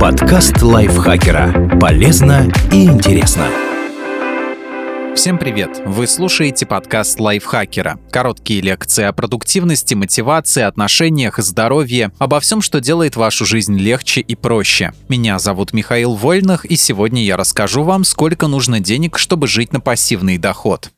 Подкаст лайфхакера. Полезно и интересно. Всем привет! Вы слушаете подкаст лайфхакера. Короткие лекции о продуктивности, мотивации, отношениях, здоровье, обо всем, что делает вашу жизнь легче и проще. Меня зовут Михаил Вольных, и сегодня я расскажу вам, сколько нужно денег, чтобы жить на пассивный доход.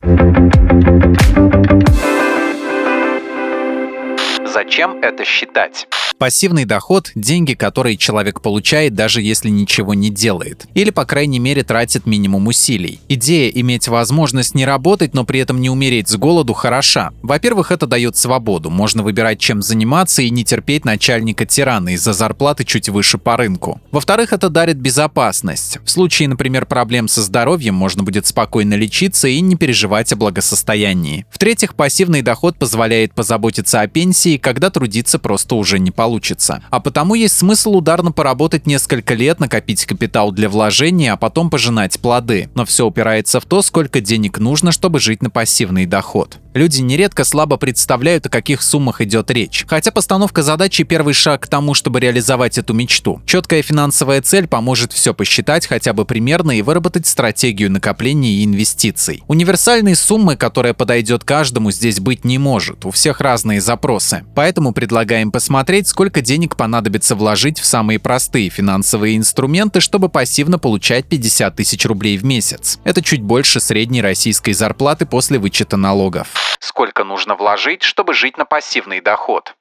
Зачем это считать? Пассивный доход – деньги, которые человек получает, даже если ничего не делает. Или, по крайней мере, тратит минимум усилий. Идея иметь возможность не работать, но при этом не умереть с голоду хороша. Во-первых, это дает свободу. Можно выбирать, чем заниматься и не терпеть начальника-тирана из-за зарплаты чуть выше по рынку. Во-вторых, это дарит безопасность. В случае, например, проблем со здоровьем можно будет спокойно лечиться и не переживать о благосостоянии. В-третьих, пассивный доход позволяет позаботиться о пенсии, когда трудиться просто уже не получится получится. А потому есть смысл ударно поработать несколько лет, накопить капитал для вложения, а потом пожинать плоды. Но все упирается в то, сколько денег нужно, чтобы жить на пассивный доход. Люди нередко слабо представляют, о каких суммах идет речь. Хотя постановка задачи – первый шаг к тому, чтобы реализовать эту мечту. Четкая финансовая цель поможет все посчитать хотя бы примерно и выработать стратегию накопления и инвестиций. Универсальной суммы, которая подойдет каждому, здесь быть не может. У всех разные запросы. Поэтому предлагаем посмотреть, сколько денег понадобится вложить в самые простые финансовые инструменты, чтобы пассивно получать 50 тысяч рублей в месяц. Это чуть больше средней российской зарплаты после вычета налогов. Сколько нужно вложить, чтобы жить на пассивный доход?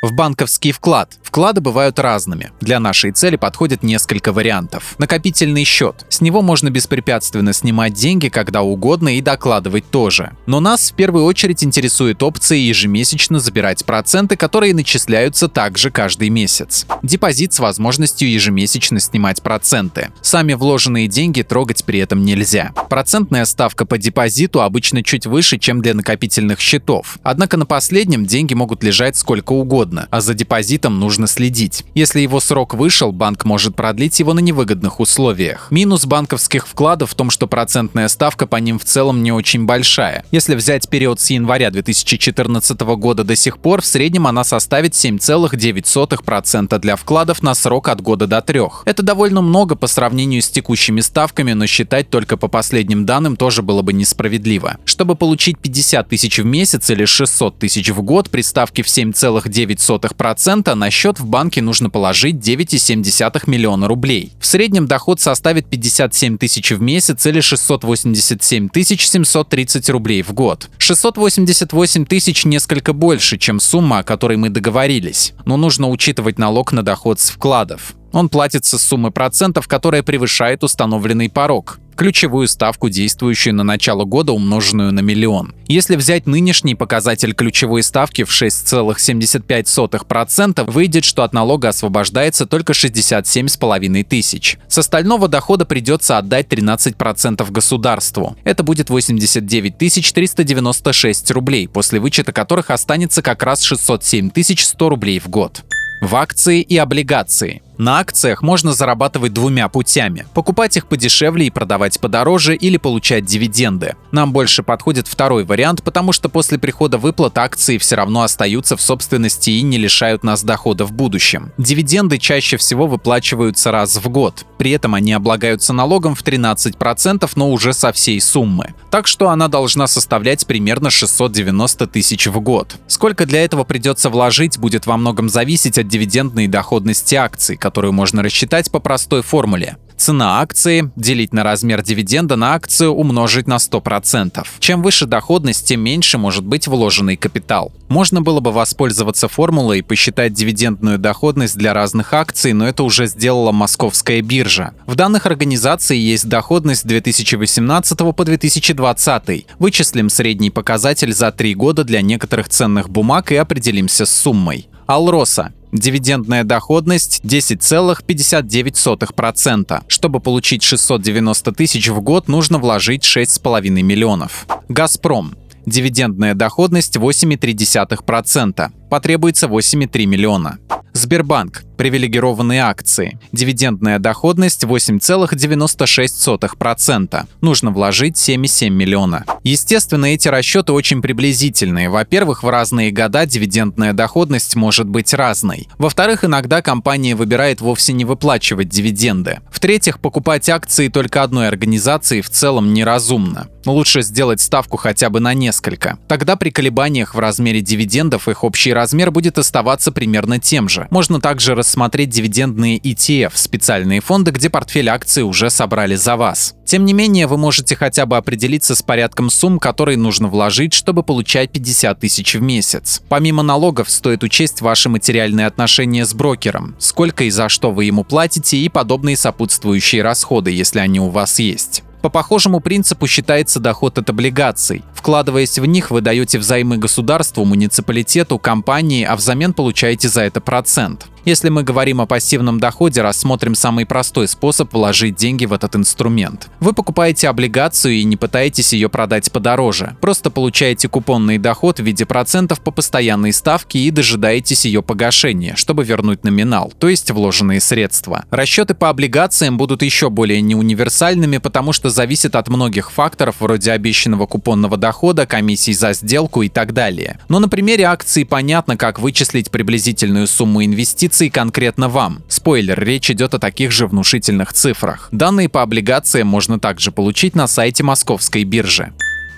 В банковский вклад. Вклады бывают разными. Для нашей цели подходит несколько вариантов. Накопительный счет. С него можно беспрепятственно снимать деньги когда угодно и докладывать тоже. Но нас в первую очередь интересует опция ежемесячно забирать проценты, которые начисляются также каждый месяц. Депозит с возможностью ежемесячно снимать проценты. Сами вложенные деньги трогать при этом нельзя. Процентная ставка по депозиту обычно чуть выше, чем для накопительных счетов. Однако на последнем деньги могут лежать сколько угодно угодно, а за депозитом нужно следить. Если его срок вышел, банк может продлить его на невыгодных условиях. Минус банковских вкладов в том, что процентная ставка по ним в целом не очень большая. Если взять период с января 2014 года до сих пор, в среднем она составит 7,9% для вкладов на срок от года до трех. Это довольно много по сравнению с текущими ставками, но считать только по последним данным тоже было бы несправедливо. Чтобы получить 50 тысяч в месяц или 600 тысяч в год при ставке в 7,9 0,9%, на счет в банке нужно положить 9,7 миллиона рублей. В среднем доход составит 57 тысяч в месяц или 687 730 рублей в год. 688 тысяч несколько больше, чем сумма, о которой мы договорились. Но нужно учитывать налог на доход с вкладов. Он платится с суммы процентов, которая превышает установленный порог ключевую ставку, действующую на начало года, умноженную на миллион. Если взять нынешний показатель ключевой ставки в 6,75%, выйдет, что от налога освобождается только 67,5 тысяч. С остального дохода придется отдать 13% государству. Это будет 89 396 рублей, после вычета которых останется как раз 607 100 рублей в год в акции и облигации. На акциях можно зарабатывать двумя путями. Покупать их подешевле и продавать подороже или получать дивиденды. Нам больше подходит второй вариант, потому что после прихода выплат акции все равно остаются в собственности и не лишают нас дохода в будущем. Дивиденды чаще всего выплачиваются раз в год. При этом они облагаются налогом в 13%, но уже со всей суммы. Так что она должна составлять примерно 690 тысяч в год. Сколько для этого придется вложить, будет во многом зависеть от дивидендной доходности акций, которую можно рассчитать по простой формуле. Цена акции делить на размер дивиденда на акцию умножить на 100%. Чем выше доходность, тем меньше может быть вложенный капитал. Можно было бы воспользоваться формулой и посчитать дивидендную доходность для разных акций, но это уже сделала московская биржа. В данных организации есть доходность 2018 по 2020. Вычислим средний показатель за три года для некоторых ценных бумаг и определимся с суммой. Алроса Дивидендная доходность 10,59%. Чтобы получить 690 тысяч в год, нужно вложить 6,5 миллионов. «Газпром» Дивидендная доходность 8,3%. Потребуется 8,3 миллиона. Сбербанк. Привилегированные акции. Дивидендная доходность 8,96%. Нужно вложить 7,7 миллиона. Естественно, эти расчеты очень приблизительные. Во-первых, в разные года дивидендная доходность может быть разной. Во-вторых, иногда компания выбирает вовсе не выплачивать дивиденды. В-третьих, покупать акции только одной организации в целом неразумно. Лучше сделать ставку хотя бы на несколько. Тогда при колебаниях в размере дивидендов их общий размер будет оставаться примерно тем же. Можно также рассмотреть дивидендные ETF, специальные фонды, где портфель акций уже собрали за вас. Тем не менее, вы можете хотя бы определиться с порядком сумм, которые нужно вложить, чтобы получать 50 тысяч в месяц. Помимо налогов, стоит учесть ваши материальные отношения с брокером, сколько и за что вы ему платите и подобные сопутствующие расходы, если они у вас есть. По похожему принципу считается доход от облигаций. Вкладываясь в них, вы даете взаймы государству, муниципалитету, компании, а взамен получаете за это процент. Если мы говорим о пассивном доходе, рассмотрим самый простой способ вложить деньги в этот инструмент. Вы покупаете облигацию и не пытаетесь ее продать подороже. Просто получаете купонный доход в виде процентов по постоянной ставке и дожидаетесь ее погашения, чтобы вернуть номинал, то есть вложенные средства. Расчеты по облигациям будут еще более неуниверсальными, потому что зависят от многих факторов вроде обещанного купонного дохода, комиссий за сделку и так далее. Но на примере акции понятно, как вычислить приблизительную сумму инвестиций конкретно вам. Спойлер, речь идет о таких же внушительных цифрах. Данные по облигациям можно также получить на сайте Московской биржи.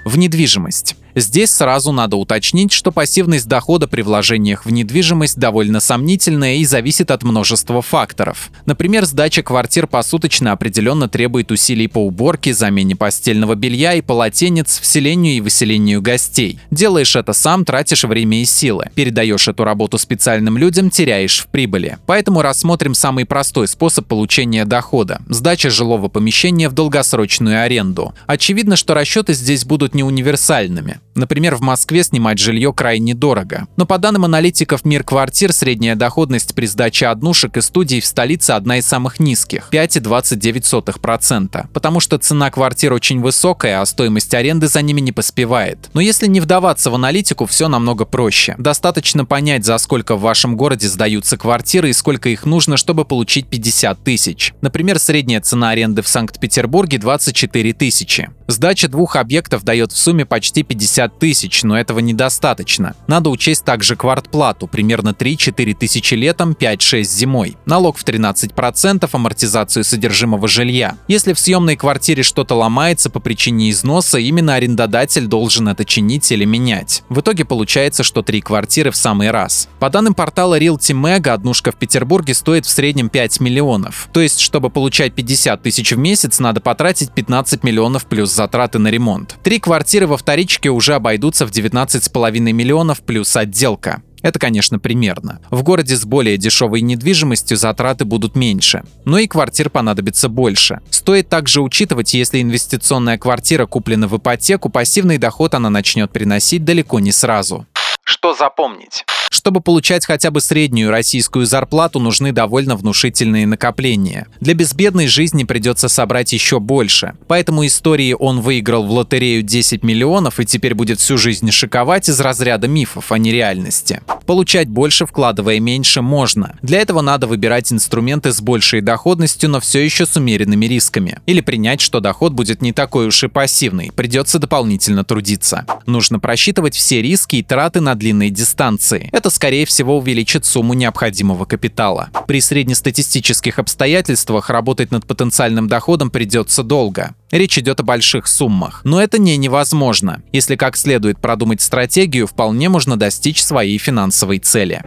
В недвижимость. Здесь сразу надо уточнить, что пассивность дохода при вложениях в недвижимость довольно сомнительная и зависит от множества факторов. Например, сдача квартир посуточно определенно требует усилий по уборке, замене постельного белья и полотенец, вселению и выселению гостей. Делаешь это сам, тратишь время и силы. Передаешь эту работу специальным людям, теряешь в прибыли. Поэтому рассмотрим самый простой способ получения дохода – сдача жилого помещения в долгосрочную аренду. Очевидно, что расчеты здесь будут не универсальными. Например, в Москве снимать жилье крайне дорого. Но по данным аналитиков Мир квартир, средняя доходность при сдаче однушек и студий в столице одна из самых низких – 5,29%. Потому что цена квартир очень высокая, а стоимость аренды за ними не поспевает. Но если не вдаваться в аналитику, все намного проще. Достаточно понять, за сколько в вашем городе сдаются квартиры и сколько их нужно, чтобы получить 50 тысяч. Например, средняя цена аренды в Санкт-Петербурге 24 тысячи. Сдача двух объектов дает в сумме почти 50 тысяч, но этого недостаточно. Надо учесть также квартплату, примерно 3-4 тысячи летом, 5-6 зимой. Налог в 13%, амортизацию содержимого жилья. Если в съемной квартире что-то ломается по причине износа, именно арендодатель должен это чинить или менять. В итоге получается, что три квартиры в самый раз. По данным портала Realty Mega, однушка в Петербурге стоит в среднем 5 миллионов. То есть, чтобы получать 50 тысяч в месяц, надо потратить 15 миллионов плюс затраты на ремонт. Три квартиры во вторичке уже обойдутся в 19,5 миллионов плюс отделка. Это, конечно, примерно. В городе с более дешевой недвижимостью затраты будут меньше, но и квартир понадобится больше. Стоит также учитывать, если инвестиционная квартира куплена в ипотеку, пассивный доход она начнет приносить далеко не сразу. Что запомнить? Чтобы получать хотя бы среднюю российскую зарплату, нужны довольно внушительные накопления. Для безбедной жизни придется собрать еще больше. Поэтому истории «он выиграл в лотерею 10 миллионов и теперь будет всю жизнь шиковать» из разряда мифов, а не реальности. Получать больше, вкладывая меньше, можно. Для этого надо выбирать инструменты с большей доходностью, но все еще с умеренными рисками. Или принять, что доход будет не такой уж и пассивный, придется дополнительно трудиться. Нужно просчитывать все риски и траты на длинной дистанции это, скорее всего, увеличит сумму необходимого капитала. При среднестатистических обстоятельствах работать над потенциальным доходом придется долго. Речь идет о больших суммах. Но это не невозможно. Если как следует продумать стратегию, вполне можно достичь своей финансовой цели.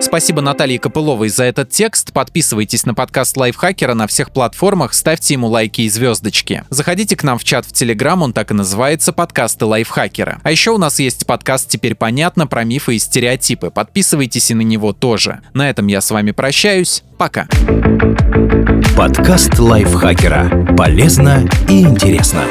Спасибо Наталье Копыловой за этот текст. Подписывайтесь на подкаст Лайфхакера на всех платформах, ставьте ему лайки и звездочки. Заходите к нам в чат в Телеграм, он так и называется «Подкасты Лайфхакера». А еще у нас есть подкаст «Теперь понятно» про мифы и стереотипы. Подписывайтесь и на него тоже. На этом я с вами прощаюсь. Пока. Подкаст Лайфхакера. Полезно и интересно.